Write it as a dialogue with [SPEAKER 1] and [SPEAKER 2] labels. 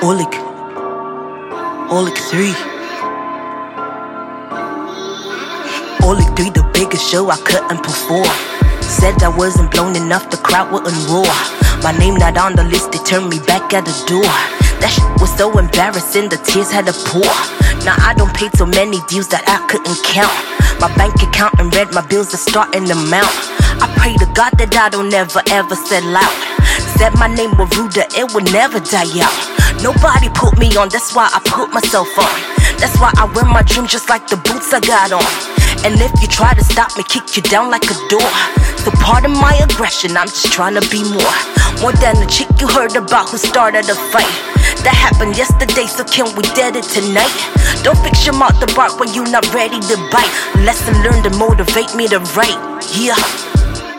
[SPEAKER 1] OLIC. OLIC 3. OLIC 3, the biggest show I couldn't perform. Said I wasn't blown enough, the crowd wouldn't roar. My name not on the list, they turned me back at the door. That shit was so embarrassing, the tears had to pour. Now I don't pay so many dues that I couldn't count. My bank account and red, my bills are starting to mount. I pray to God that I don't ever ever sell out. Said my name was Ruda, it would never die out. Nobody put me on, that's why I put myself on. That's why I wear my dream just like the boots I got on. And if you try to stop me, kick you down like a door. So pardon my aggression, I'm just trying to be more. More than the chick you heard about who started a fight. That happened yesterday, so can we dead it tonight? Don't fix your mouth to bark when you're not ready to bite. Lesson learned to motivate me to write. Yeah.